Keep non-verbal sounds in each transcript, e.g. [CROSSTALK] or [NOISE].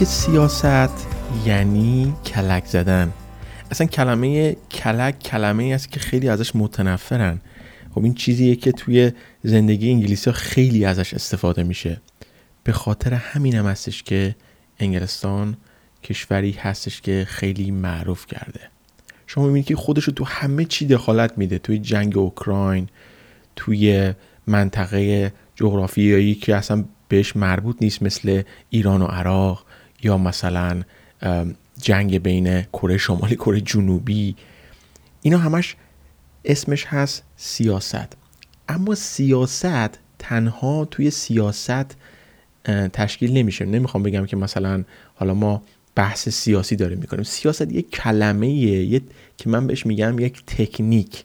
تکنیک سیاست یعنی کلک زدن. اصلا کلمه کلک کلمه است که خیلی ازش متنفرن. خب این چیزیه که توی زندگی انگلیسی ها خیلی ازش استفاده میشه. به خاطر همین هم هستش که انگلستان کشوری هستش که خیلی معروف کرده. شما می‌بینید که خودش رو تو همه چی دخالت میده. توی جنگ اوکراین توی منطقه جغرافیایی که اصلا بهش مربوط نیست مثل ایران و عراق. یا مثلا جنگ بین کره شمالی کره جنوبی اینا همش اسمش هست سیاست. اما سیاست تنها توی سیاست تشکیل نمیشه. نمی‌خوام بگم که مثلا حالا ما بحث سیاسی داریم می‌کنیم. سیاست یک کلمه یه که من بهش میگم یک تکنیک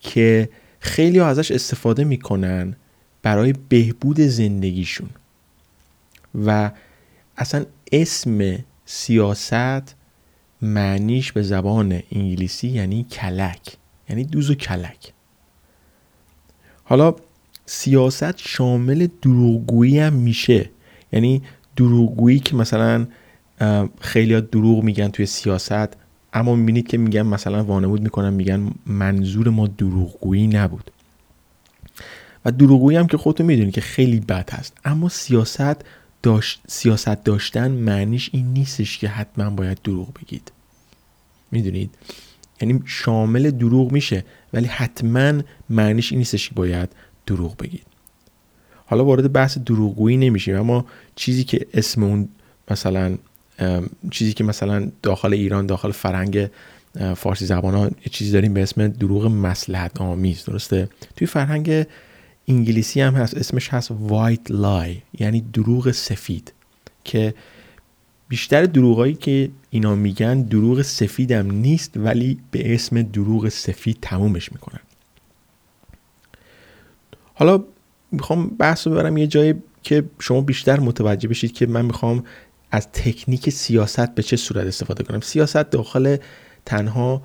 که خیلی ها ازش استفاده می‌کنن برای بهبود زندگیشون. و اصلا اسم سیاست معنیش به زبان انگلیسی یعنی کلک یعنی دوز و کلک. حالا سیاست شامل دروغگویی هم میشه. یعنی دروغگویی که مثلا خیلی دروغ میگن توی سیاست اما می‌بینید که میگن مثلا وانمود می‌کنن میگن منظور ما دروغگویی نبود. و دروغگویی هم که خودتون می‌دونید که خیلی بد هست. اما سیاست داشت سیاست داشتن معنیش این نیستش که حتما باید دروغ بگید. می‌دونید؟ یعنی شامل دروغ میشه ولی حتما معنیش این نیستش که باید دروغ بگید. حالا وارد بحث دروغگویی نمیشیم اما چیزی که اسم اون مثلا چیزی که مثلا داخل ایران داخل فرهنگ فارسی زبان ها چیزی داریم به اسم دروغ مسلحت آمیز درسته؟ توی فرهنگ انگلیسی هم هست اسمش هست وایت لای یعنی دروغ سفید که بیشتر دروغایی که اینا میگن دروغ سفیدم نیست ولی به اسم دروغ سفید تمومش می‌کنن. حالا می‌خوام بحث رو ببرم یه جایی که شما بیشتر متوجه بشید که من می‌خوام از تکنیک سیاست به چه صورت استفاده کنم. سیاست داخل تنها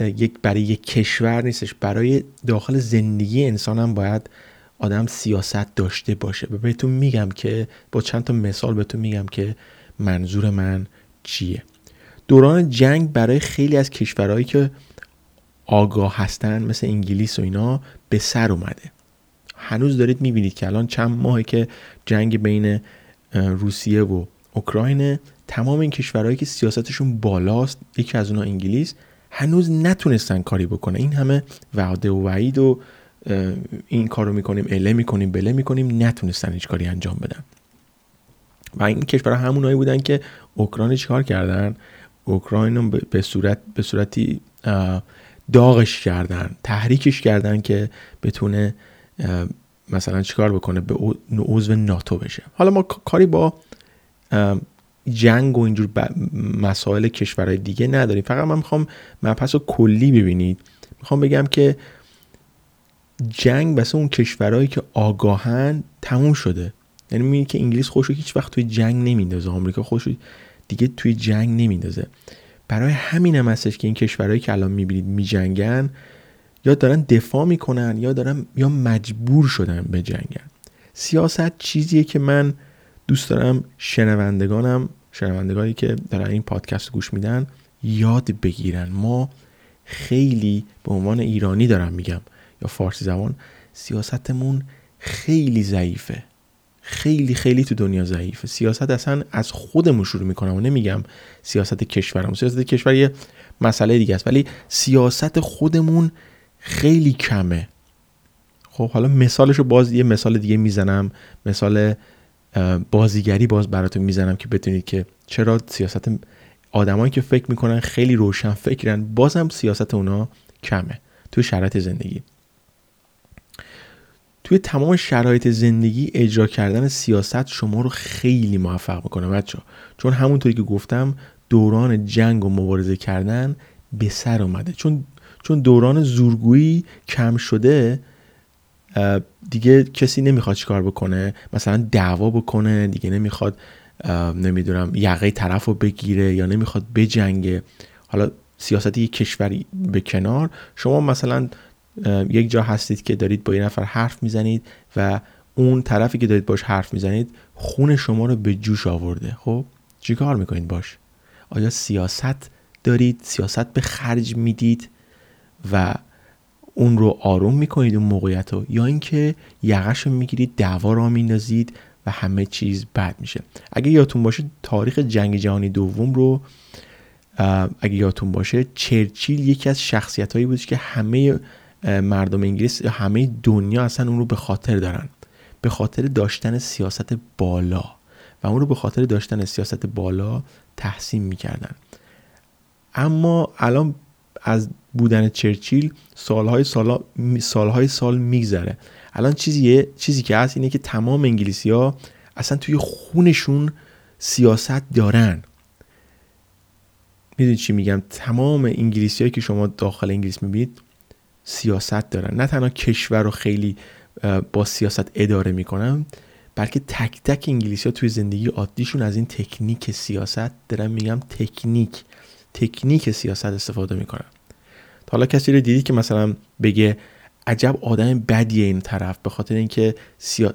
یک برای یک کشور نیستش برای داخل زندگی انسان هم باید آدم سیاست داشته باشه. و بهتون میگم که با چند تا مثال بهتون میگم که منظور من چیه. دوران جنگ برای خیلی از کشورهایی که آگاه هستن مثل انگلیس و اینا به سر اومده. هنوز دارید می‌بینید که الان چند ماهه که جنگ بین روسیه و اوکراین تمام این کشورهایی که سیاستشون بالاست یکی از اونها انگلیس هنوز نتونستن کاری بکنه. این همه وعده و وعید و این کارو می‌کنیم اله می‌کنیم بله می‌کنیم نتونستن هیچ کاری انجام بدن. و این کشورها همونایی بودن که اوکراین چیکار کردن؟ اوکراین به صورت به صورتی داغش کردن تحریکش کردن که بتونه مثلا چیکار بکنه به عضو ناتو بشه. حالا ما کاری با جنگ و اینجور مسائل کشورهای دیگه نداریم. فقط من می‌خوام مبحث رو کلی ببینید. می‌خوام بگم که جنگ بسه اون کشورهایی که آگاهن تموم شده. یعنی می‌بینید که انگلیس خوشو هیچ وقت توی جنگ نمیندازه آمریکا خوشو دیگه توی جنگ نمیندازه. برای همین هم هستش که این کشورهایی که الان می‌بینید میجنگن یا دارن دفاع می‌کنن یا دارن یا مجبور شدن به جنگن. سیاست چیزیه که من دوست دارم شنوندگانم شنوندگانی که دارن این پادکست گوش میدن یاد بگیرن. ما خیلی به عنوان ایرانی دارم میگم. یا فارسی زبان سیاستمون خیلی ضعیفه. خیلی خیلی تو دنیا ضعیفه. سیاست اصلا از خودمون شروع می‌کنم و نمیگم سیاست کشورم سیاست کشور یه مسئله دیگه است ولی سیاست خودمون خیلی کمه. خب حالا مثالش رو باز یه مثال دیگه می‌زنم. مثال بازیگری باز براتون می‌زنم که بتونید که چرا سیاست آدمایی که فکر می‌کنن خیلی روشن فکرن بازم سیاست اونا کمه. توی شرایط زندگی. توی تمام شرایط زندگی اجرا کردن سیاست شما رو خیلی موفق می‌کنه بچه چون همونطوری که گفتم دوران جنگ و مبارزه کردن به سر اومده. چون چون دوران زورگویی کم شده دیگه کسی نمی‌خواد چیکار بکنه. مثلا دعوا بکنه دیگه نمی‌خواد نمی‌دونم یقه طرف رو بگیره یا نمی‌خواد بجنگه. حالا سیاست یک کشوری به کنار. شما مثلا یک جا هستید که دارید با یه نفر حرف می‌زنید و اون طرفی که دارید باش حرف می‌زنید خون شما رو به جوش آورده. خب چیکار می‌کنید باش؟ آیا سیاست دارید؟ سیاست به خرج می‌دید و اون رو آروم می‌کنید اون موقعیت رو؟ یا اینکه یقش رو می‌گیرید دعوا را میندازید و همه چیز بد میشه؟ اگه یادتون باشه تاریخ جنگ جهانی دوم رو اگه یادتون باشه چرچیل یکی از شخصیت هایی بودش که همه مردم انگلیس یا همه دنیا اصلا اون رو به خاطر دارن. به خاطر داشتن سیاست بالا. و اون رو به خاطر داشتن سیاست بالا تحسین می‌کردن. اما الان از بودن چرچیل سالهای, سال سالهای سال میگذره. الان چیزیه چیزی که هست اینه که تمام انگلیسی ها اصلا توی خونشون سیاست دارن. می‌دونید چی میگم؟ تمام انگلیسی که شما داخل انگلیس می‌بینید سیاست دارن. نه تنها کشور رو خیلی با سیاست اداره می‌کنن بلکه تک تک انگلیسی ها توی زندگی عادیشون از این تکنیک سیاست دارن میگم تکنیک تکنیک سیاست استفاده می‌کنن. تا حالا کسی رو دیدی که مثلا بگه عجب آدم بدیه این طرف به خاطر اینکه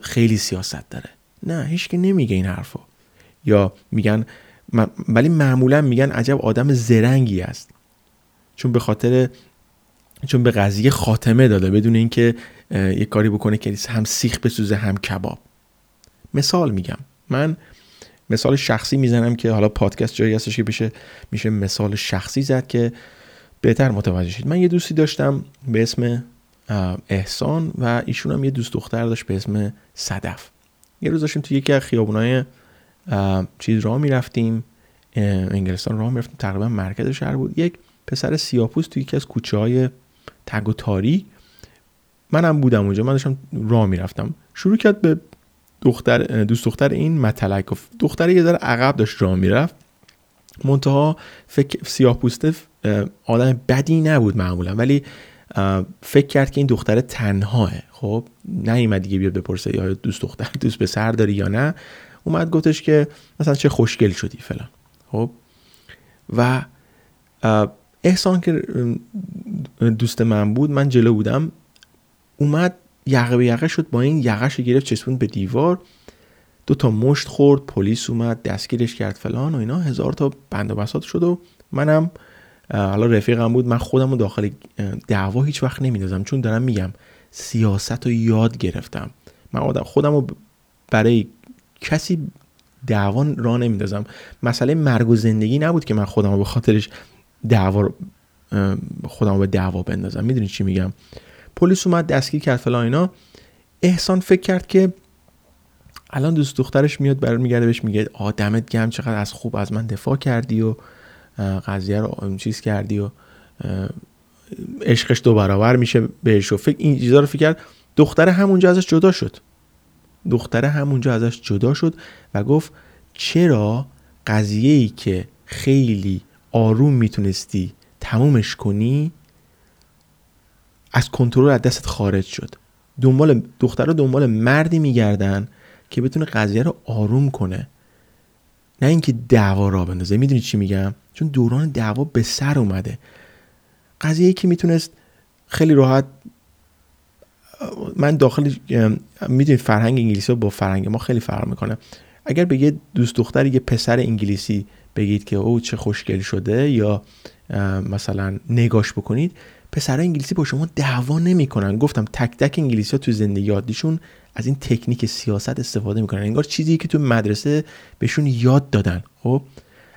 خیلی سیاست داره. نه هیچ که نمیگه این حرفو. یا میگن ولی معمولا میگن عجب آدم زرنگی است. چون به خاطر چون به قضیه خاتمه داده بدون اینکه یه کاری بکنه که هم سیخ بسوزه هم کباب. مثال میگم. من مثال شخصی می‌زنم که حالا پادکست جایی هستش که بشه میشه مثال شخصی زد که بهتر متوجه شید. من یه دوستی داشتم به اسم احسان و ایشون هم یه دوست دختر داشت به اسم صدف. یه روز داشتیم توی یکی از خیابونای چیز راه می‌رفتیم. انگلستان راه می‌رفتیم. تقریبا مرکز شهر بود. یک پسر سیاپوس توی یکی از کوچه های تگ و تاری. منم بودم اونجا من داشتم راه می‌رفتم. شروع کرد به دختر دوست دختر این متلک دختر یه ذره عقب داشت راه می‌رفت. منتها فکر سیاه پوسته آدم بدی نبود معمولا ولی فکر کرد که این دختر تنهاه. خب نیومد دیگه بیاد بپرسه یا دوست دختر دوست به سر داری یا نه. اومد گفتش که مثلا چه خوشگل شدی فلان. خب و احسان که دوست من بود من جلو بودم. اومد یقه به یقه شد با این یقش گرفت چسبوند به دیوار. دو تا مشت خورد پلیس اومد دستگیرش کرد فلان و اینا. هزار تا بند و بساط شد و منم حالا رفیقم بود من خودم رو داخل دعوا هیچ وقت نمیدازم چون دارم میگم سیاست رو یاد گرفتم. من خودم رو برای کسی دعوا را نمیدازم مسئله مرگ و زندگی نبود که من خودم رو به خاطرش دعوا خودم رو به دعوا بندازم. می‌دونی چی میگم؟ پلیس اومد دستگیر کرد فلان اینا. احسان فکر کرد که الان دوست دخترش میاد برمیگرده بهش میگه آدمت گم چقدر از خوب از من دفاع کردی و قضیه رو چیز کردی و عشقش دو برابر میشه بهش. و فکر این چیزا رو فکر کرد. دختر همونجا ازش جدا شد. دختر همونجا ازش جدا شد و گفت چرا قضیه ای که خیلی آروم می‌تونستی تمومش کنی از کنترل از دستت خارج شد. دنبال دخترها دنبال مردی میگردن که بتونه قضیه رو آروم کنه. نه اینکه دعوا را بندازه. می‌دونی چی میگم؟ چون دوران دعوا به سر اومده. قضیه که می‌تونست خیلی راحت من داخل می‌دونید فرهنگ انگلیسی با فرهنگ ما خیلی فرق می‌کنه. اگر به یه دوست دختر یه پسر انگلیسی بگید که او چه خوشگل شده یا مثلا نگاش بکنید پسرای انگلیسی با شما دعوا نمی‌کنن. گفتم تک تک انگلیسی ها تو زندگی عادیشون از این تکنیک سیاست استفاده می‌کنن. انگار چیزی که تو مدرسه بهشون یاد دادن. خب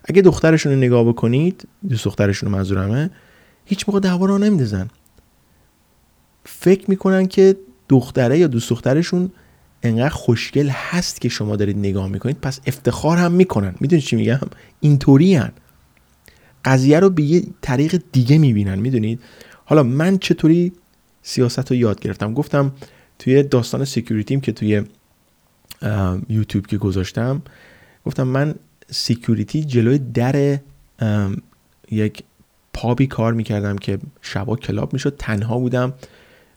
اگه دخترشون رو نگاه بکنید دوست دخترشون رو منظورمه هیچ موقع دعوا را نمیدازن فکر می‌کنن که دختره یا دوست دخترشون انقدر خوشگل هست که شما دارید نگاه می‌کنید پس افتخار هم می‌کنن. می‌دونید چی میگم؟ اینطوری هن. قضیه رو به یه طریق دیگه می‌بینن می‌دونید؟ حالا من چطوری سیاست رو یاد گرفتم؟ گفتم توی داستان سیکیوریتیم که توی یوتیوب که گذاشتم گفتم من security جلوی در یک pub ی کار می‌کردم که شبا club می‌شد تنها بودم.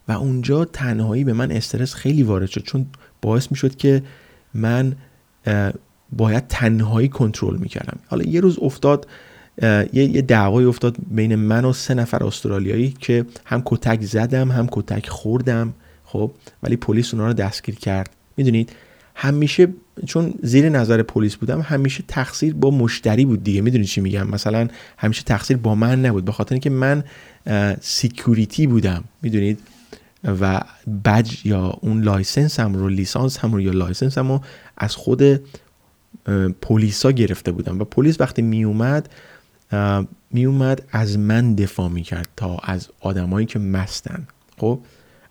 و اونجا تنهایی به من استرس خیلی وارد شد چون باعث می‌شد که من باید تنهایی کنترل می‌کردم. حالا یه روز افتاد یه, دعوای افتاد بین من و سه نفر استرالیایی که هم کتک زدم هم کتک خوردم خب؟ ولی پلیس اونا رو دستگیر کرد. می‌دونید همیشه چون زیر نظر پلیس بودم همیشه تقصیر با مشتری بود دیگه. می‌دونید چی میگم؟ مثلا همیشه تقصیر با من نبود به خاطر اینکه من security بودم. می‌دونید؟ و بج یا اون license م رو لیسانسم رو یا license م رو از خود پلیسا گرفته بودم و پلیس وقتی می اومد می اومد از من دفاع می کرد تا از آدمایی که مستن. خب؟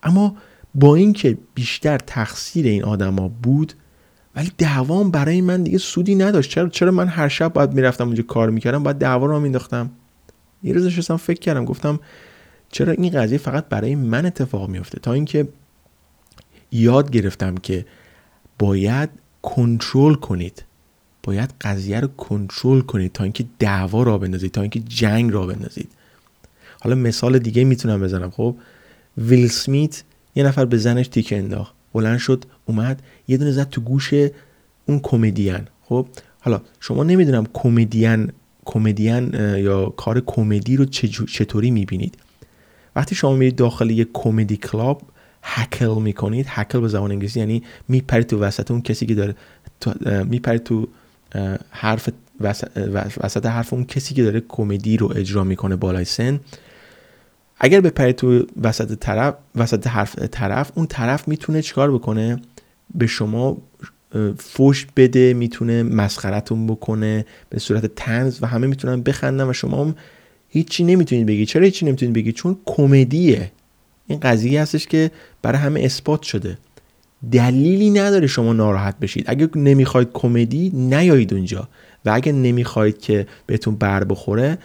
اما با اینکه بیشتر تقصیر این آدما بود ولی دعوام برای من دیگه سودی نداشت. چرا چرا من هر شب باید می‌رفتم اونجا کار می‌کردم؟ باید دعوا رو مینداختم یه روز نشستم فکر کردم گفتم چرا این قضیه فقط برای من اتفاق میفته تا اینکه یاد گرفتم که باید کنترل کنید. باید قضیه رو کنترل کنید تا اینکه دعوا را بندازید تا اینکه جنگ را بندازید. حالا مثال دیگه می‌تونم بزنم. خب ویل سمیت یه نفر به زنش تیکه انداخت. بلند شد اومد یه دونه زد تو گوش اون کمدین. خب حالا شما نمی‌دونم کمدین کمدین یا کار کمدی رو چطوری می‌بینید. وقتی شما میرید داخل یه کمدی کلاب هکل می‌کنید. هکل به زبان انگلیسی یعنی میپرید تو وسط اون کسی که داره میپرید تو حرف وسط حرف اون کسی که داره کمدی رو اجرا می‌کنه بالای سن. اگر بپرید تو وسط طرف وسط حرف طرف اون طرف می‌تونه چیکار بکنه؟ به شما فوش بده می‌تونه مسخرتون بکنه به صورت تنز و همه می‌تونن بخندن و شما هم هیچی نمی‌تونید بگی. چرا هیچی نمی‌تونید بگی؟ چون کمدیه. این قضیه هستش که برای همه اثبات شده. دلیلی نداره شما ناراحت بشید. اگه نمی‌خواید کمدی نیایید اونجا. و اگه نمی‌خواید که بهتون بر بخوره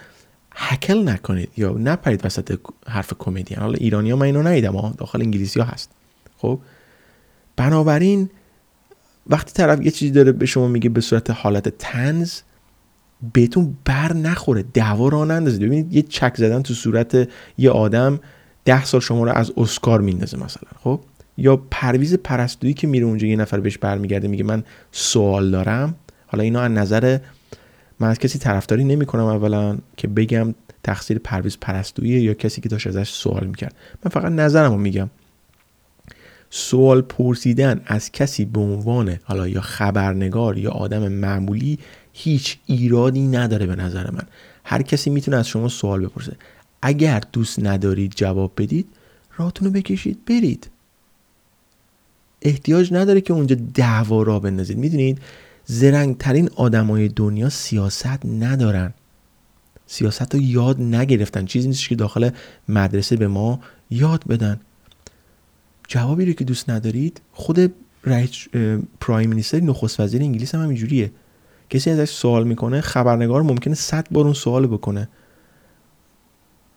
هکل نکنید. یا نپرید وسط حرف کمدی. حالا ایرانی ها من اینو ندیدم. داخل انگلیسی ها هست. خب؟ بنابراین وقتی طرف یه چیزی داره به شما میگه به صورت حالت تنز بهتون بر نخوره دعوا را نندازید. ببینید یه چک زدن تو صورت یه آدم ده سال شما رو از اسکار میندازه مثلا خب؟ یا پرویز پرستویی که میره اونجا یه نفر بهش برمیگرده میگه من سوال دارم. حالا اینا از نظر من از کسی طرفداری نمی‌کنم اولا که بگم تقصیر پرویز پرستویی یا کسی که داشت ازش سوال می‌کرد. من فقط نظرمو میگم. سوال پرسیدن از کسی به عنوان حالا یا خبرنگار یا آدم معمولی هیچ ایرادی نداره به نظر من. هر کسی می‌تونه از شما سوال بپرسه. اگر دوست ندارید جواب بدید راتونو بکشید برید. احتیاج نداره که اونجا دعوا را بندازید. می‌دونید زرنگترین آدمای دنیا سیاست ندارن. سیاست رو یاد نگرفتن. چیزی نیست که داخل مدرسه به ما یاد بدن. جوابی رو که دوست ندارید خود پرایم مینیستر نخست وزیر انگلیس هم همینجوریه. کسی ازش سوال می‌کنه خبرنگار ممکنه صد بار اون سوال بکنه.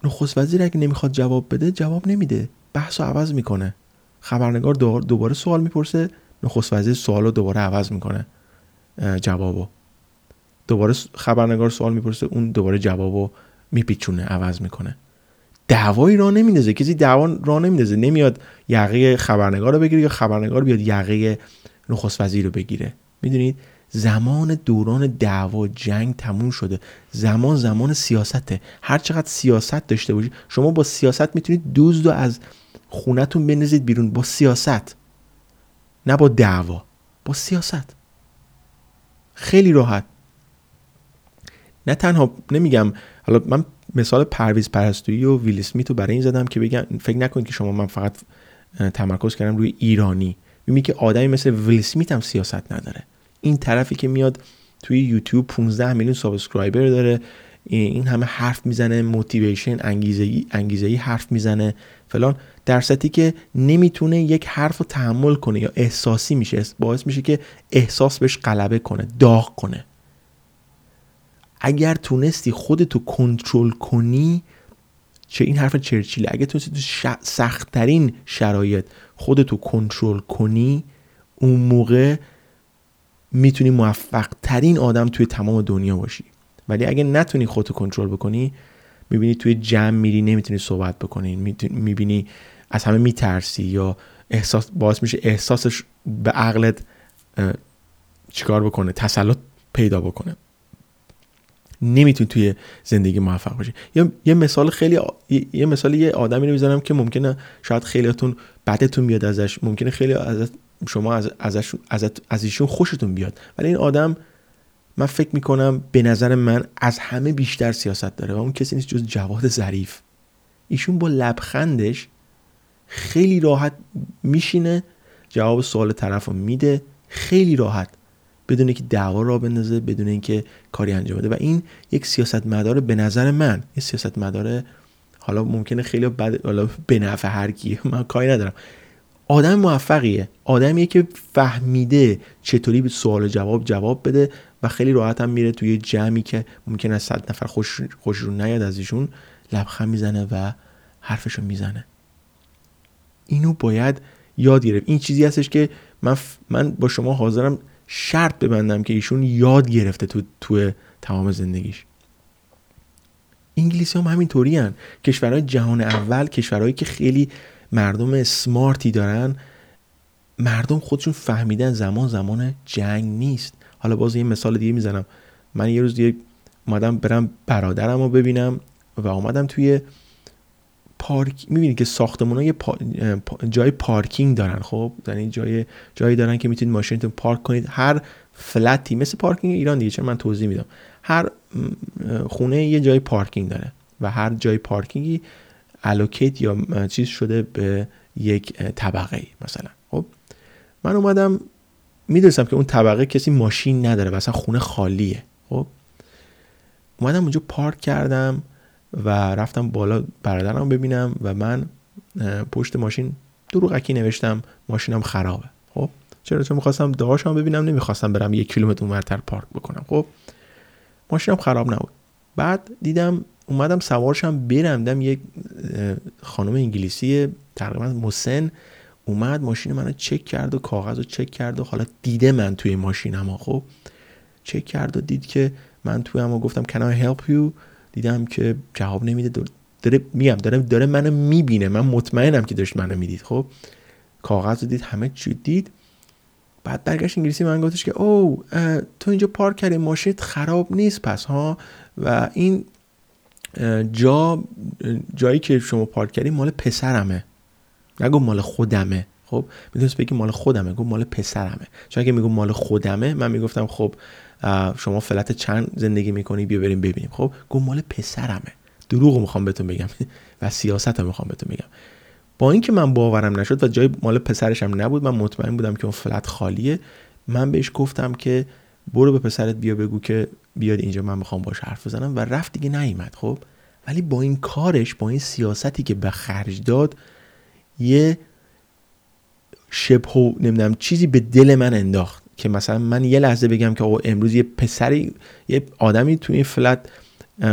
نخست وزیر اگه نمی‌خواد جواب بده جواب نمیده. بحث رو عوض می‌کنه. خبرنگار دوباره سوال می‌پرسه نخست وزیر سوال رو دوباره عوض می‌کنه جوابو. دوباره خبرنگار سوال می‌پرسه اون دوباره جوابو میپیچونه عوض می‌کنه. دعوایی را نمیندازه. کسی دعوا را نمیندازه. نمیاد یقه خبرنگار رو بگیره یا خبرنگار بیاد یقه نخست وزیر رو بگیره. می‌دونید؟ زمان دوران دعوا جنگ تموم شده. زمان زمان سیاسته. هر چقدر سیاست داشته باشید شما با سیاست می‌تونید دوز و از خونتون بزنید بیرون. با سیاست. نه با دعوا. با سیاست. خیلی راحت. نه تنها نمیگم. حالا من مثال پرویز پرستویی و ویل اسمیت رو برای این زدم که بگم فکر نکنید که شما من فقط تمرکز کردم روی ایرانی. می‌بینی که آدمی مثل ویل اسمیت هم سیاست نداره. این طرفی که میاد توی یوتیوب 15 میلیون subscriber داره. این همه حرف می‌زنه motivation انگیزه انگیزه حرف می‌زنه. فلان. در که نمی‌تونه یک حرف رو تحمل کنه یا احساسی میشه. باعث میشه که احساس بهش غلبه کنه داغ کنه. اگر تونستی خودتو کنترل کنی چه این حرف چرچیله. اگر تونستی تو ش... سختترین شرایط خودتو کنترل کنی اون موقع می‌تونی موفق ترین آدم توی تمام دنیا باشی. ولی اگه نتونی خودتو کنترل بکنی می‌بینی توی جمع میری نمی‌تونی صحبت بکنی. می‌بینی از همه میترسی یا احساس باعث میشه احساسش به عقلت چیکار بکنه؟ تسلط پیدا بکنه. نمی‌تونی توی زندگی موفق باشی. یا یه مثال خیلی یه مثال یه آدمی رو می‌زنم که ممکنه شاید خیلیاتون بعدتون بیاد ازش. ممکنه خیلی از شما از, ازشون از ایشون خوشتون بیاد. ولی این آدم من فکر می‌کنم به نظر من از همه بیشتر سیاست داره و اون کسی نیست جز جواد ظریف. ایشون با لبخندش خیلی راحت میشینه جواب سوال طرف رو میده خیلی راحت. بدون اینکه دعوا را بندازه بدون اینکه کاری انجام بده. و این یک سیاست مدار به نظر من یه سیاست مدار حالا ممکنه خیلی بد حالا به نفع هر کی من کاری ندارم. آدم موفقیه. آدمیه که فهمیده چطوری به سوال جواب جواب بده و خیلی راحت هم میره توی جمعی که ممکن از صد نفر خوش, خوش رو نیاد از ایشون لبخند می‌زنه و حرفشو می‌زنه. اینو باید یاد گرفت. این چیزی هستش که من, من با شما حاضرم شرط ببندم که ایشون یاد گرفته تو تو تمام زندگیش. انگلیسی هم همینطوری هن. کشورهای جهان اول کشورهایی که خیلی مردم سمارتی دارن مردم خودشون فهمیدن زمان زمان جنگ نیست. حالا باز یه مثال دیگه می‌زنم. من یه روز دیگه اومدم برم برادرم رو ببینم و اومدم توی پارک می‌بینید که ساختمون ها یه جای پارکینگ دارن خب؟ یعنی جای جایی دارن که می‌تونید ماشینتون پارک کنید. هر فلتی مثل پارکینگ ایران دیگه چون من توضیح میدم. هر خونه یه جای پارکینگ داره و هر جای پارکینگی الوکیت یا چیز شده به یک طبقه مثلا. خب؟ من اومدم می‌دونستم که اون طبقه کسی ماشین نداره و اصلا خونه خالیه. خب؟ اومدم اونجا پارک کردم و رفتم بالا برادرم ببینم و من پشت ماشین دروغکی نوشتم ماشینم خرابه. خب؟ چرا؟ چون می‌خواستم داشتم ببینم نمی‌خواستم برم یک کیلومتر اونورتر پارک بکنم. خب؟ ماشینم خراب نبود. بعد دیدم اومدم سوارشم برم دیدم یک خانم انگلیسی تقریبا مسن اومد ماشین منو چک کرد و کاغذ رو چک کرد و حالا دیده من توی ماشینم خب. چک کرد و دید که من توی هم گفتم can I help you دیدم که جواب نمیده داره میگم داره داره منو می‌بینه من مطمئنم که داشت منو می‌دید خب. کاغذ رو دید همه چی دید. بعد برگشت انگلیسی من گفتش که او تو اینجا پارک کردی ماشین خراب نیست پس ها. و این جا جایی که شما پارک کردی مال پسرمه. نگو مال خودمه. خب می‌تونست بگی مال خودمه. گفت مال پسرمه. چون اگه میگم مال خودمه من می‌گفتم خب شما فلت چند زندگی می‌کنی؟ بیا بریم ببینیم. خب گفت مال پسرمه. دروغ می‌خوام بهتون بگم. [LAUGHS] و سیاست می‌خوام بهتون بگم. با اینکه من باورم نشد و جای مال پسرش هم نبود من مطمئن بودم که اون فلت خالیه من بهش گفتم که برو به پسرت بیا بگو که بیاد اینجا من می‌خوام باش حرف بزنم و رفت دیگه نیومد خب؟ ولی با این کارش با این سیاستی که به خرج داد یه شبه نمی‌دونم چیزی به دل من انداخت که مثلا من یه لحظه بگم که آقا امروز یه پسری یه آدمی تو این فلت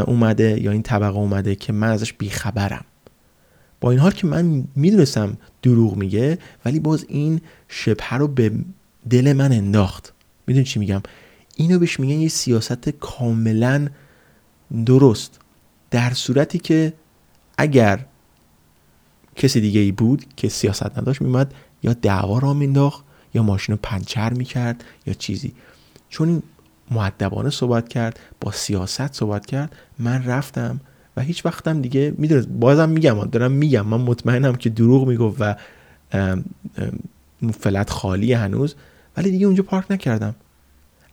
اومده یا این طبقه اومده که من ازش بیخبرم. با این حال که من می‌دونستم دروغ میگه ولی باز این شبه رو به دل من انداخت. می‌دونی چی میگم؟ اینو بهش میگن یه سیاست کاملا درست. در صورتی که اگر کسی دیگه ای بود که سیاست نداشت میمد یا دعوا را مینداخت یا ماشین رو پنچر می‌کرد یا چیزی. چون این معدبانه صحبت کرد با سیاست صحبت کرد من رفتم و هیچ وقتم دیگه می‌دونست بازم میگم دارم میگم من مطمئنم که دروغ می‌گفت و فلت خالی هنوز ولی دیگه اونجا پارک نکردم.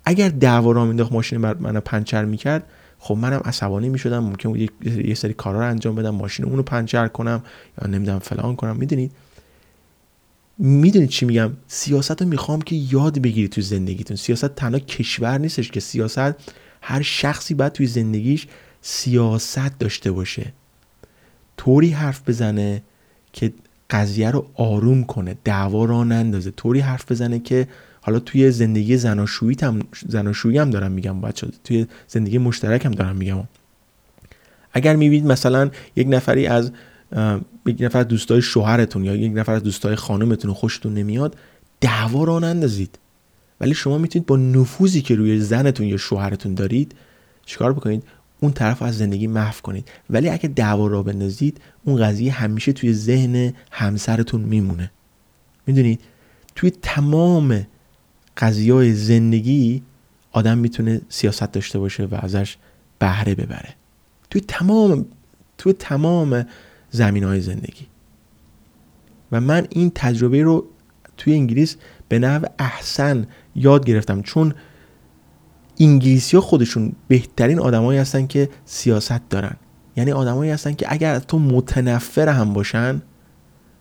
اگر دعوا را مینداخت ماشین منو پنچر می‌کرد خب منم عصبانی می‌شدم. ممکن بود یه سری کارا رو انجام بدم ماشین اونو پنچر کنم یا نمی‌دونم فلان کنم. می‌دونید؟ می‌دونید چی میگم؟ سیاست رو می‌خوام که یاد بگیرید تو زندگیتون. سیاست تنها کشور نیستش که سیاست هر شخصی باید توی زندگیش سیاست داشته باشه. طوری حرف بزنه که قضیه رو آروم کنه دعوا را نندازه. طوری حرف بزنه که حالا توی زندگی زناشویی هم زناشویی هم دارم میگم بچه توی زندگی مشترک هم دارم میگم. اگر می‌بینید مثلا یک نفری از یک نفر دوستای شوهرتون یا یک نفر از دوستای خانمتون خوشتون نمیاد دعوا را نندازید. ولی شما می‌تونید با نفوذی که روی زنتون یا شوهرتون دارید چیکار بکنید؟ اون طرف از زندگی محو کنید. ولی اگه دعوا را بندازید اون قضیه همیشه توی ذهن همسرتون میمونه. می‌دونید؟ توی تمام قضیه های زندگی آدم می‌تونه سیاست داشته باشه و ازش بهره ببره. توی تمام توی تمام زمین های زندگی. و من این تجربه رو توی انگلیس به نحو احسن یاد گرفتم چون انگلیسی ها خودشون بهترین آدمایی هستن که سیاست دارن. یعنی آدمایی هستن که اگر تو متنفر هم باشن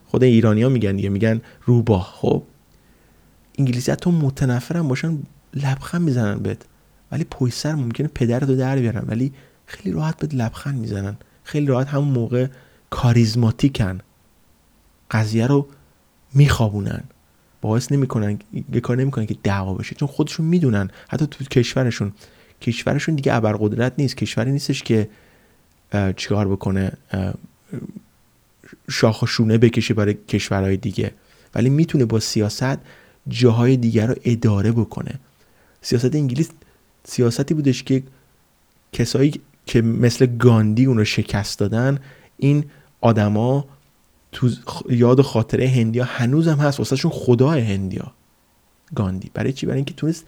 خود ایرانی ها میگن دیگه میگن روباه خب؟ انگلیسی تو متنفر هم باشن لبخند می‌زنن بهت. ولی پشت سر ممکنه پدرتو در بیارن. ولی خیلی راحت بهت لبخند می‌زنن. خیلی راحت همون موقع کاریزماتیکن. قضیه رو میخوابونن. باعث نمی‌کنن یه کار نمی‌کنن که دعوا بشه. چون خودشون می‌دونن. حتی تو کشورشون. کشورشون دیگه ابرقدرت نیست. کشوری نیستش که چیکار بکنه؟ شاخ و شونه بکشه برای کشورهای دیگه. ولی می‌تونه با سیاست جاهای دیگر رو اداره بکنه. سیاست انگلیس سیاستی بودش که کسایی که مثل گاندی اون رو شکست دادن این آدما تو یاد و خاطره هندیا هنوز هم هست. واسهشون خدای هندیا. گاندی. برای چی؟ برای اینکه تونست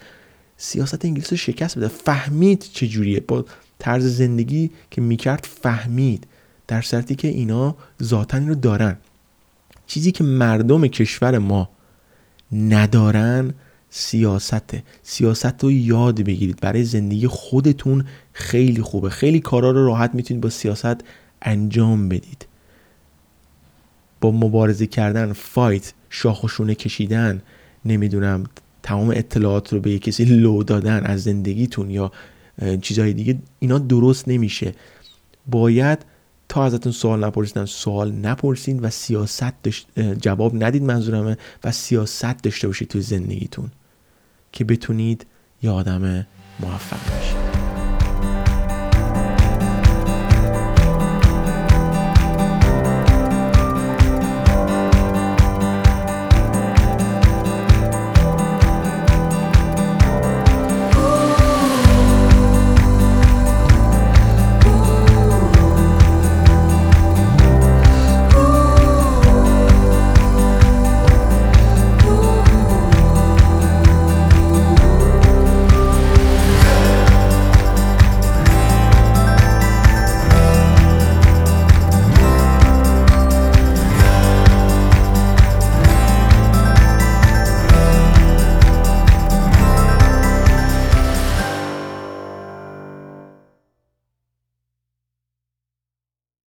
سیاست انگلیس رو شکست بده. فهمید چجوریه با طرز زندگی که می‌کرد فهمید. در صورتی که اینا ذاتن رو دارن. چیزی که مردم کشور ما ندارن سیاسته. سیاست رو یاد بگیرید. برای زندگی خودتون خیلی خوبه. خیلی کارا رو راحت می‌تونید با سیاست انجام بدید. با مبارزه کردن فایت شاخشونه کشیدن نمی‌دونم تمام اطلاعات رو به کسی لو دادن از زندگیتون یا چیزهای دیگه اینا درست نمیشه. باید تا ازتون سوال نپرسیدن سوال نپرسین و سیاست جواب ندید منظورمه و سیاست داشته باشید توی زندگیتون که بتونید یه آدم موفق باشید